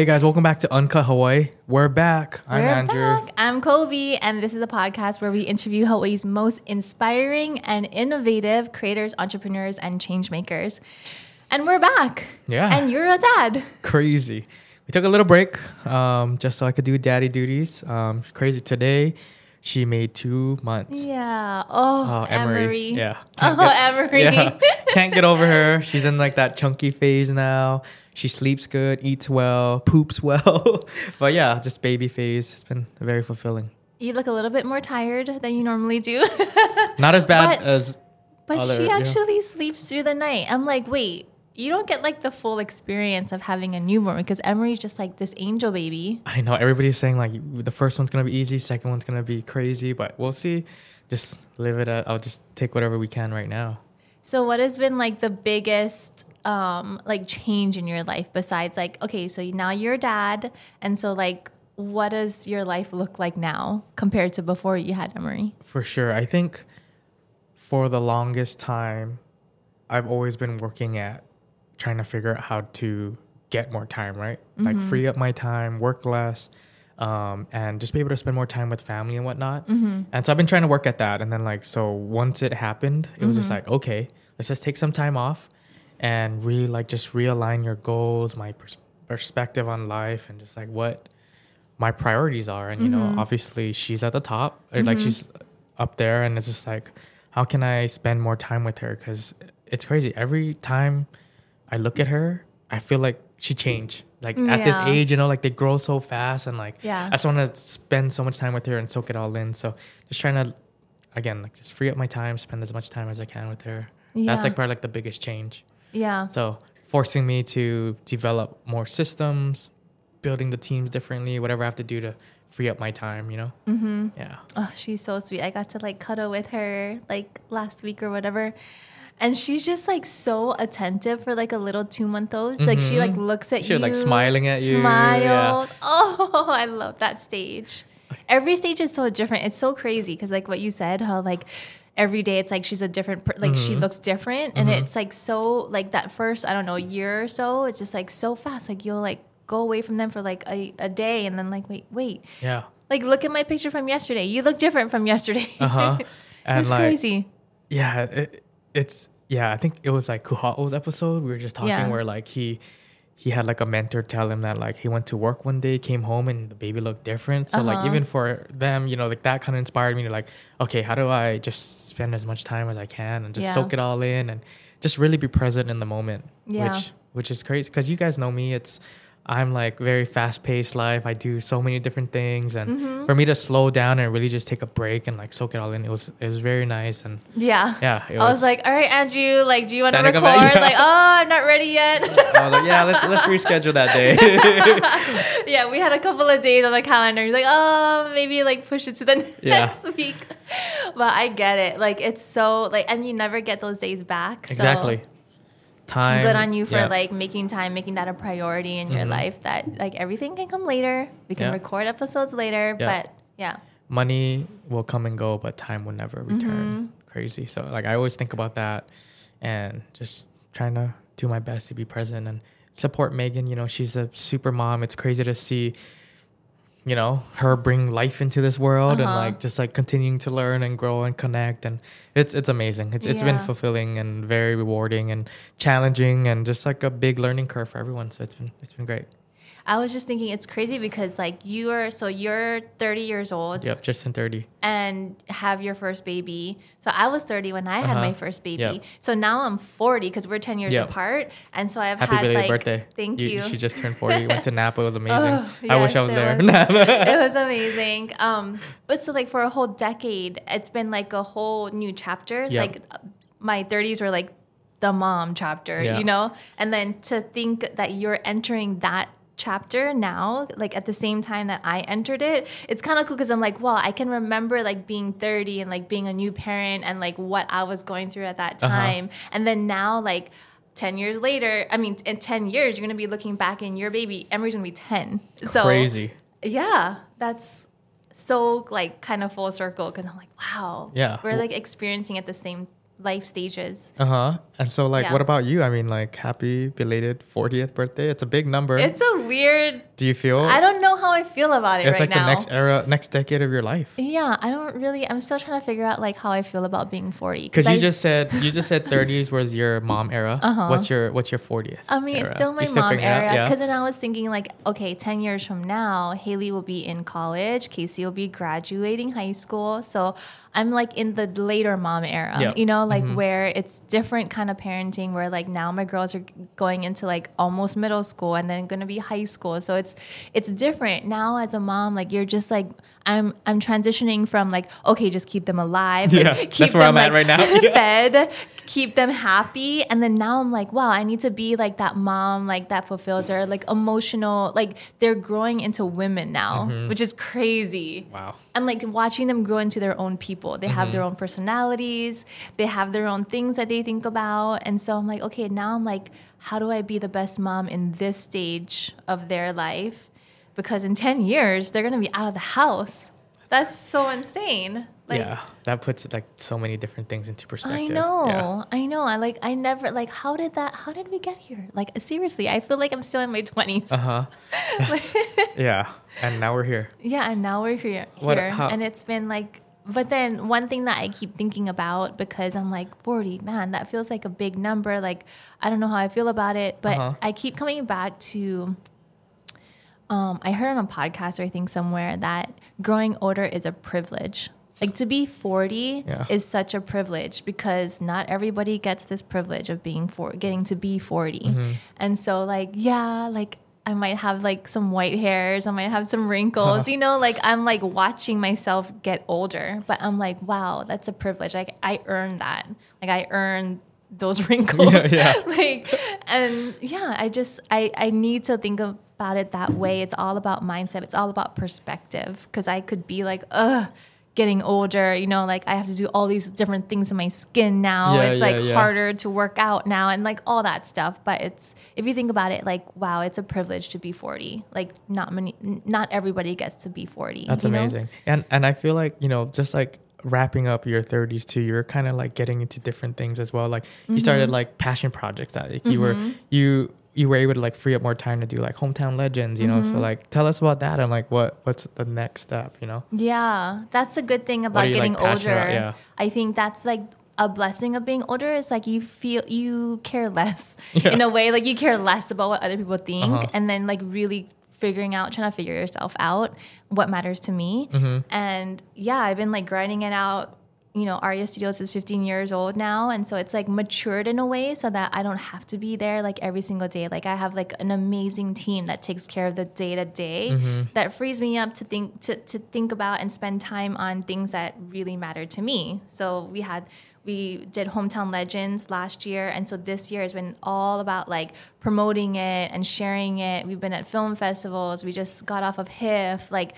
Hey guys, welcome back to Uncut Hawaii. We're back. I'm We're Andrew. back. I'm Kolby, and this is the podcast where we interview Hawaii's most inspiring and innovative creators, entrepreneurs, and change makers. And we're back. Yeah. And you're a dad. Crazy. We took a little break um, just so I could do daddy duties. Um, crazy today. She made two months. Yeah. Oh, Oh, Emery. Emery. Yeah. Oh, get- Emery. Yeah. Can't get over her. She's in like that chunky phase now. She sleeps good, eats well, poops well. but yeah, just baby phase. It's been very fulfilling. You look a little bit more tired than you normally do. Not as bad But- as but Other- she yeah. actually sleeps through the night. I'm like, wait, you don't get like the full experience of having a newborn because Emery's just like this angel baby. I know everybody's saying like the first one's gonna be easy, second one's gonna be crazy, but we'll see. Just live it. At, I'll just take whatever we can right now. So what has been like the biggest um like change in your life besides like okay, so now you're a dad and so like what does your life look like now compared to before you had Emery? For sure. I think for the longest time, I've always been working at trying to figure out how to get more time, right? Like free up my time, work less, um, and just be able to spend more time with family and whatnot. Mm-hmm. And so I've been trying to work at that. And then, like, so once it happened, it was just mm-hmm. like, okay, let's just take some time off and really, like, just realign your goals, my pers- perspective on life, and just like what my priorities are. And, you know, mm-hmm. obviously she's at the top, or like she's up there, and it's just like, how can I spend more time with her? Because it's crazy. Every time I look at her, I feel like she changed. Like at this age, you know, like they grow so fast, and like Yeah. I just want to spend so much time with her and soak it all in. So just trying to, again, like just free up my time, spend as much time as I can with her. Yeah. That's like probably like the biggest change. Yeah. So forcing me to develop more systems, building the teams differently, whatever I have to do to free up my time, you know? Mm-hmm. Yeah. Oh, she's so sweet. I got to like cuddle with her like last week or whatever. And she's just like so attentive for like a little two month old. Like she mm-hmm. like looks at She you. was, like, smiling at you, Smiled. yeah. Oh, I love that stage. Every stage is so different. It's so crazy because like what you said, how like every day it's like she's a different per- like she mm-hmm. looks different and mm-hmm. it's like so like that first I don't know year or so it's just like so fast like you'll like go away from them for like a, a day and then like wait wait Yeah. like, look at my picture from yesterday. You look different from yesterday. Uh huh. And it's like, crazy. yeah, it, it's yeah. I think it was like Kuha'o's episode. We were just talking Yeah. where like he he had like a mentor tell him that like he went to work one day, came home, and the baby looked different. So like Uh-huh. even for them, you know, like that kind of inspired me to like, okay, how do I just spend as much time as I can and just Yeah. soak it all in and just really be present in the moment. Yeah. Which which is crazy because you guys know me. It's I'm like very fast paced life. I do so many different things, and Mm-hmm. for me to slow down and really just take a break and like soak it all in, it was it was very nice and Yeah. yeah. I was like, all right, Andrew, like, do you want to record? back, yeah. Like, oh, I'm not ready yet. Was like, yeah, let's let's reschedule that day. yeah, we had a couple of days on the calendar. He's like, oh, maybe like push it to the Yeah. next week. But I get it. Like, it's so, like, and you never get those days back. So exactly. Time. Good on you for yeah. like making time, making that a priority in your Mhm. life that like everything can come later. We can Yeah. record episodes later, Yeah. but yeah. money will come and go, but time will never return. Crazy. So like I always think about that and just trying to do my best to be present and support Megan. You know, she's a super mom. It's crazy to see, you know, her bring life into this world and Uh-huh. like just like continuing to learn and grow and connect and it's it's amazing. It's it's been fulfilling and very rewarding and challenging and just like a big learning curve for everyone. So it's been it's been great. I was just thinking it's crazy because like you are so you're 30 years old Yep, just in 30. and have your first baby. So I was 30 when I had Uh-huh. my first baby. Yep. So now I'm 40 because we're 10 years Yep. apart. And so I've Happy had like birthday. thank you. She just turned 40. Went to Napa. It was amazing. Oh, I wish I was it there. was. it was amazing. Um, but so like for a whole decade, it's been like a whole new chapter. Yeah. Like my 30s were like the mom chapter, Yeah. you know? And then to think that you're entering that chapter now like at the same time that i entered it it's kind of cool because i'm like well i can remember like being 30 and like being a new parent and like what i was going through at that Uh-huh. time and then now like 10 years later i mean in 10 years you're gonna be looking back and your baby emery's gonna be 10 so Crazy. yeah that's so like kind of full circle because i'm like wow Yeah. we're like experiencing at the same life stages. Uh huh. And so, like, Yeah. what about you? I mean, like, happy belated 40th birthday. It's a big number. It's a weird. Do you feel? I don't know how I feel about it It's right like now. the next era, next decade of your life. yeah, I don't really. I'm still trying to figure out like how I feel about being 40. Because you I- just said you just said 30s was your mom era. Uh-huh. What's your What's your 40th? I mean, era? it's still my still mom figuring it out? era. Yeah. Because then I was thinking, like, okay, 10 years from now, Haley will be in college, Casey will be graduating high school. So I'm like in the later mom era, Yeah. you know, like Mhm. where it's different kind of parenting, where like now my girls are going into like almost middle school and then going to be high school. So it's it's different now as a mom. Like you're just like I'm I'm transitioning from like okay, just keep them alive, like, keep that's where them like right now. Yeah. fed, keep them happy. And then now I'm like, wow, I need to be like that mom, like that fulfills their like emotional, like they're growing into women now, Mm-hmm. which is crazy. wow. And like watching them grow into their own people. They have Mm-hmm. their own personalities, they have their own things that they think about. And so I'm like, okay, now I'm like, how do I be the best mom in this stage of their life? Because in 10 years, they're gonna be out of the house. That's so insane. Like, yeah, that puts like so many different things into perspective. I know, Yeah. I know. I like, I never like. How did that? How did we get here? Like, seriously, I feel like I'm still in my twenties. Uh huh. yeah, and now we're here. yeah, and now we're here, What- how- and it's been like. But then one thing that I keep thinking about because I'm like 40, man, that feels like a big number. Like I don't know how I feel about it, but Uh-huh. I keep coming back to. Um, I heard on a podcast or I think somewhere that growing older is a privilege. Like to be 40 Yeah. is such a privilege because not everybody gets this privilege of being for getting to be 40. Mm-hmm. And so like yeah, like I might have like some white hairs, I might have some wrinkles, you know, like I'm like watching myself get older, but I'm like, wow, that's a privilege. Like I earned that. Like I earned those wrinkles. Yeah, yeah. like and yeah, I just I I need to think about it that way. It's all about mindset. It's all about perspective because I could be like, ugh, getting older, you know, like I have to do all these different things in my skin now. Yeah, it's yeah, like yeah. harder to work out now and like all that stuff. But it's if you think about it, like wow, it's a privilege to be 40. Like not many not everybody gets to be 40. That's you know? amazing. And and I feel like, you know, just like wrapping up your 30s too, you're kind of like getting into different things as well. Like you started Mm-hmm. like passion projects that like, you were you you were able to like free up more time to do like hometown legends, you know. So Mm-hmm. like tell us about that and like what what's the next step, you know? Yeah, that's a good thing about you, getting passionate older. about? Yeah. I think that's like a blessing of being older is like you feel you care less Yeah. in a way like you care less about what other people think Uh-huh. and then like really figuring out trying to figure yourself out what matters to me Mm-hmm. and yeah I've been like grinding it out you know, Aria Studios is 15 years old now. And so it's like matured in a way so that I don't have to be there like every single day. Like I have like an amazing team that takes care of the day to day that frees me up to think to, to think about and spend time on things that really matter to me. So we had we did hometown legends last year and so this year has been all about like promoting it and sharing it we've been at film festivals we just got off of HIF like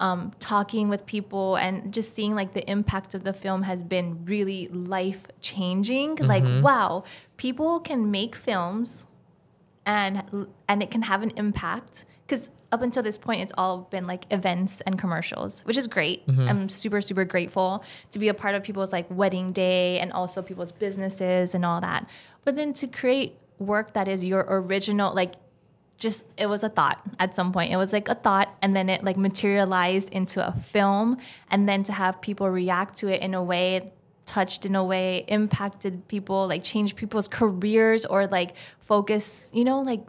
um, talking with people and just seeing like the impact of the film has been really life changing. Like, wow, people can make films and and it can have an impact. Because up until this point it's all been like events and commercials which is great. I'm super super grateful to be a part of people's like wedding day and also people's businesses and all that. But then to create work that is your original like just it was a thought at some point. It was like a thought and then it like materialized into a film. And then to have people react to it in a way touched in a way impacted people like changed people's careers or like focus you know like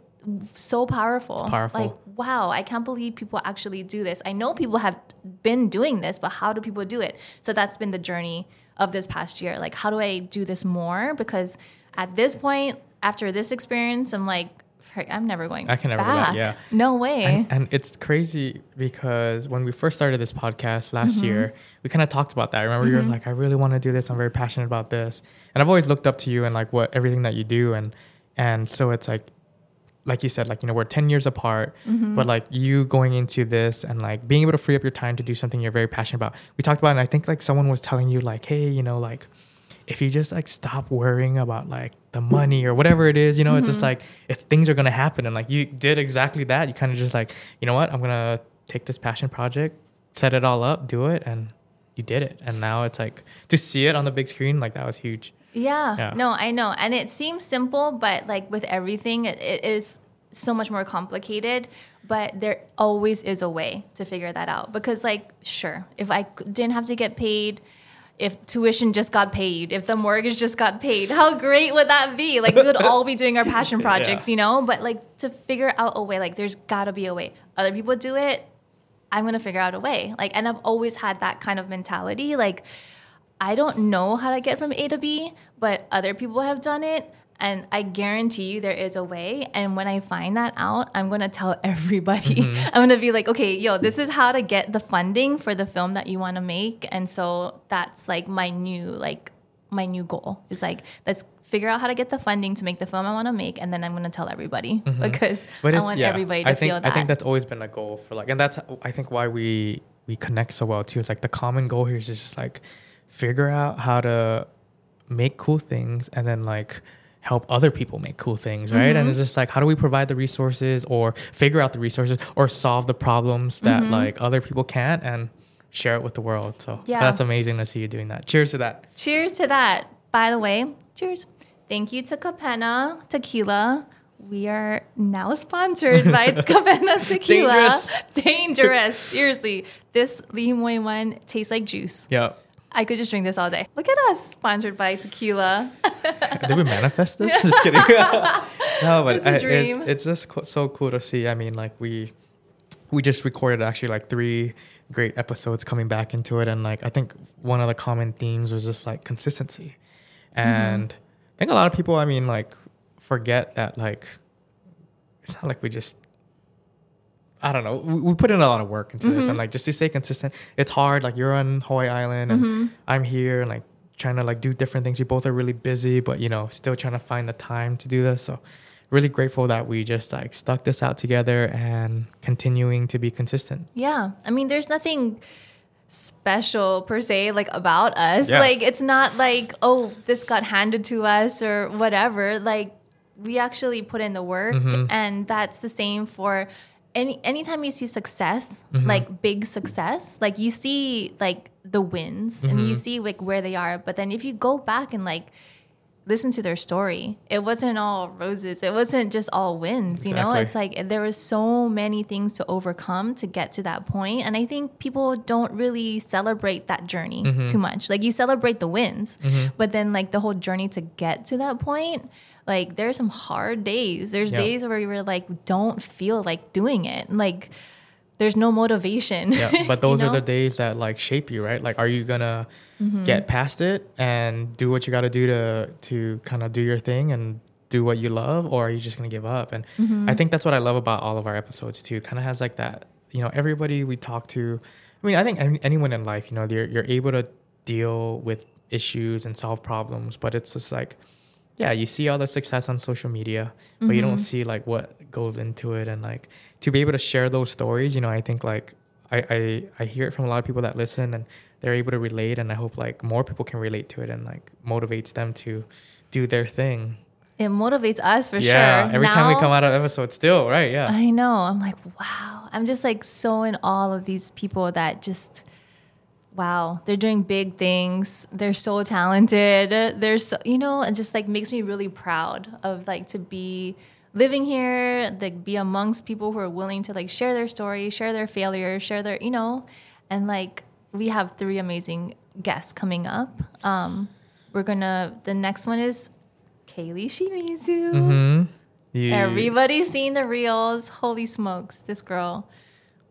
so powerful. Powerful. like wow i can't believe people actually do this. I know people have been doing this but how do people do it? So that's been the journey of this past year. Like how do i do this more? Because at this point after this experience i'm like frick, i'm never going I can never go back, yeah. no way And, and it's crazy because when we first started this podcast last Mm-hmm. year, we kind of talked about that. I remember you were like, I really want to do this. I'm very passionate about this. And I've always looked up to you and like what everything that you do. And and so it's like like you said, like, you know, we're 10 years apart, Mm-hmm. but like you going into this and like being able to free up your time to do something you're very passionate about. We talked about it, and I think like someone was telling you, like, hey, you know, like, if you just like stop worrying about like the money or whatever it is, you know, it's just Mm-hmm. like if things are gonna happen and like you did exactly that, you kind of just like, you know what, I'm gonna take this passion project, set it all up, do it, and you did it. And now it's like to see it on the big screen, like that was huge. Yeah. Yeah. No, I know. And it seems simple, but like with everything, it, it is so much more complicated. But there always is a way to figure that out. Because, like, sure, if i didn't have to get paid, if tuition just got paid, if the mortgage just got paid, how great would that be? Like, we would all be doing our passion projects, Yeah. you know? But, like, to figure out a way, like, there's gotta be a way. Other people do it, I'm gonna figure out a way. Like, and I've always had that kind of mentality. Like, I don't know how to get from A to B, but other people have done it. And I guarantee you there is a way. And when I find that out, I'm gonna tell everybody. Mm-hmm. I'm gonna be like, okay, yo, this is how to get the funding for the film that you wanna make. And so that's like my new, like, my new goal is like, let's figure out how to get the funding to make the film I wanna make. And then I'm gonna tell everybody because Mm-hmm. But I want yeah, everybody to I think, feel that. I think that's always been a goal for like, and that's I think why we we connect so well too. It's like the common goal here is just like figure out how to make cool things and then like help other people make cool things, right? Mm-hmm. And it's just like how do we provide the resources or figure out the resources or solve the problems that Mm-hmm. like other people can't and share it with the world. So Yeah. that's amazing to see you doing that. Cheers to that. Cheers to that. By the way, cheers. Thank you to Kapena Tequila. We are now sponsored by Kapena Tequila. Dangerous. Dangerous. Seriously. This Limoy one tastes like juice. Yeah. I could just drink this all day. Look at us, sponsored by tequila. Did we manifest this? just kidding. no, but It's a I-. It's, it's just co- so cool to see. I mean, like we we just recorded actually like three great episodes coming back into it, and like I think one of the common themes was just like consistency, Mm-hmm. and I think a lot of people, I mean, like forget that like it's not like we just. I don't know. We, we put in a lot of work into this, Mm-hmm. and like just to stay consistent, it's hard. Like you're on Hawaii Island, and Mm-hmm. I'm here, and like trying to like do different things. We both are really busy, but you know, still trying to find the time to do this. So, really grateful that we just like stuck this out together and continuing to be consistent. Yeah. I mean, there's nothing special per se like about us. Yeah. Like it's not like, oh, this got handed to us or whatever. Like we actually put in the work Mm-hmm. and that's the same for any anytime you see success, Mm-hmm. like big success, like you see like the wins and Mm-hmm. you see like where they are. But then if you go back and like listen to their story. It wasn't all roses. It wasn't just all wins, you know? It's like there was so many things to overcome to get to that point. And I think people don't really celebrate that journey Mm-hmm. too much. Like you celebrate the wins, but then like the whole journey to get to that point, like there's some hard days. There's Yeah. days where you were like don't feel like doing it. Like there's no motivation. Yeah, but you those are the days that like shape you, right? Like, are you gonna Mm-hmm. get past it and do what you got to do to to kind of do your thing and do what you love, or are you just gonna give up? And Mm-hmm. I think that's what I love about all of our episodes too. Kind of has like that, you know, everybody we talk to. I mean, I think any- anyone in life, you know, you're you're able to deal with issues and solve problems, but it's just like, yeah, you see all the success on social media, but you don't mm-hmm. see like what goes into it, and like to be able to share those stories, you know, I think like I, I I hear it from a lot of people that listen and they're able to relate and I hope like more people can relate to it and like motivates them to do their thing. It motivates us for sure. yeah. sure. Every time we come out of episode still, right? Yeah. I know. I'm like, wow. I'm just like so in awe of these people that just, wow, they're doing big things. They're so talented. They're so, you know, it just like makes me really proud of like to be living here, like be amongst people who are willing to like share their story, share their failures, share their, you know, and like we have three amazing guests coming up. Um, we're gonna, the next one is Kaylee Shimizu. hmm You, Everybody's seen the reels. Holy smokes, this girl.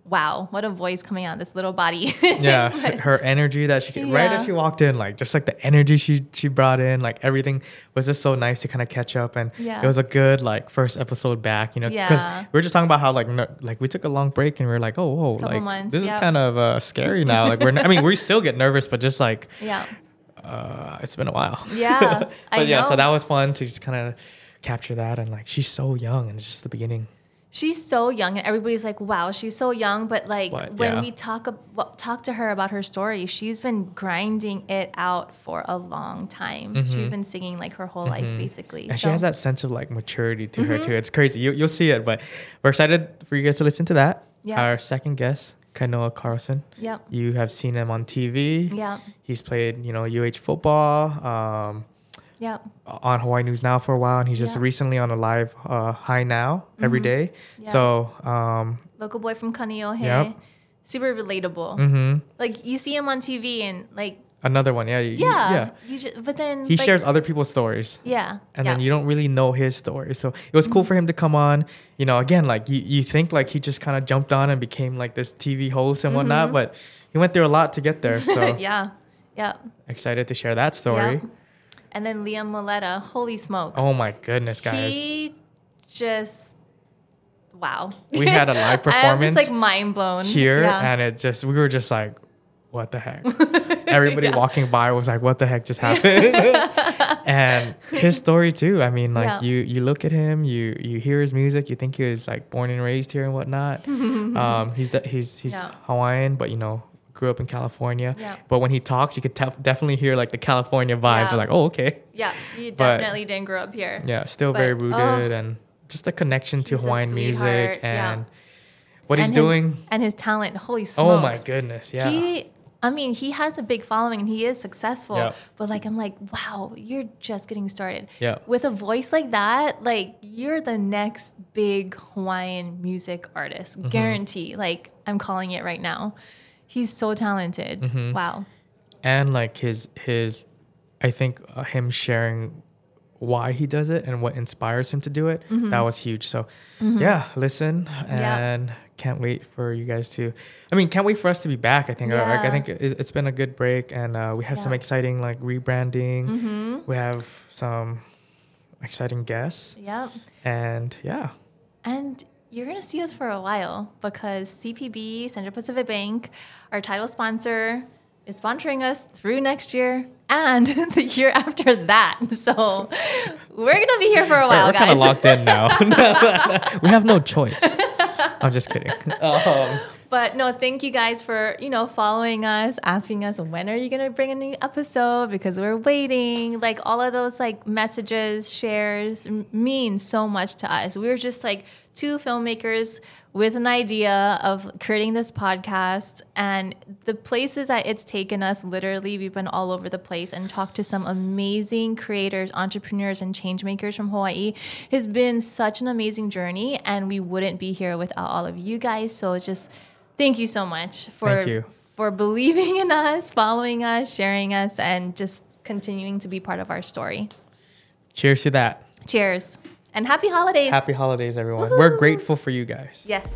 Wow, what a voice coming out of this little body. yeah, her, her energy that she right Yeah. as she walked in, like just like the energy she she brought in, like everything was just so nice to kind of catch up, and Yeah. it was a good like first episode back, you know, because Yeah. we were just talking about how like no, like we took a long break and we were like, oh, whoa, Couple like months, this yep. is kind of uh, scary now. Like we're, I mean, we still get nervous, but just like yeah. uh, it's been a while. Yeah, but yeah, so that was fun to just kind of capture that, and like she's so young, and it's just the beginning. She's so young, and everybody's like, "Wow, she's so young." But like But, when yeah. we talk ab- well, talk to her about her story, she's been grinding it out for a long time. She's been singing like her whole life, basically. Mm-hmm. And she has that sense of like maturity to her Mm-hmm. too. It's crazy. You, you'll see it, but we're excited for you guys to listen to that. Yeah. Our second guest, Kainoa Carlson. Yep. You have seen him on TV. Yep. He's played, you know, UH football um, Yep. on Hawaii News Now for a while, and he's just Yeah. recently on a live uh, HI Now every day. Yeah. So, um, Local boy from Kaneohe. Yep. Super relatable. Mm-hmm. Like you see him on TV and like another one, yeah, you- yeah, yeah. You just, but then He like, shares other people's stories. Yeah. and yeah. then you don't really know his story. So it was cool Mm-hmm. for him to come on. You know, again, like you, you think like he just kind of jumped on and became like this TV host and whatnot, but he went through a lot to get there. So Mm-hmm. yeah. Yeah. excited to share that story. And then Liam Moletta, holy smokes. Oh my goodness, guys! He just wow. We had a live I'm performance just like mind blown. Here Yeah. and it just we were just like, what the heck? Everybody Yeah. walking by was like, what the heck just happened? and his story too. I mean, like Yeah. you you look at him, you you hear his music, you think he was like born and raised here and whatnot. um, he's de- he's he's. Hawaiian, but you know grew up in California. Yeah. But when he talks, you could tef- definitely hear like the California vibes. Yeah. Like, oh okay, yeah, you But- definitely didn't grow up here. yeah, still But, very oh, rooted and just a connection to Hawaiian music yeah. and what And he's his- doing. and his talent. Holy smokes. Oh my goodness, yeah. He I mean, he has a big following and he is successful. Yeah. But like I'm like, wow, you're just getting started. Yeah. With a voice like that, like you're the next big Hawaiian music artist. Mm-hmm. Guarantee. Like I'm calling it right now. He's so talented. Mm-hmm. Wow. and like his his i think uh, him sharing why he does it and what inspires him to do it Mm-hmm. that was huge so yeah listen and can't wait for you guys to i mean can't wait for us to be back i think Uh, like, i think it, it's been a good break and uh, we have some exciting like rebranding Mm-hmm. we have some exciting guests Yep. and yeah And you're going to see us for a while because CPB, Central Pacific Bank, our title sponsor, is sponsoring us through next year and the year after that. So we're going to be here for a while, we're, kind of locked in now we have no choice i'm just kidding um, But no, thank you guys for, you know, following us, asking us when are you going to bring a new episode because we're waiting. Like all of those like messages, shares mean so much to us. We're just like two filmmakers with an idea of creating this podcast. And the places that it's taken us literally we've been all over the place and talked to some amazing creators, entrepreneurs and change makers from Hawaii. Has been such an amazing journey and we wouldn't be here without all of you guys. So just thank you so much for for believing in us, following us, sharing us, and just continuing to be part of our story. cheers to that. Cheers and happy holidays. happy holidays everyone we're grateful for you guys Yes.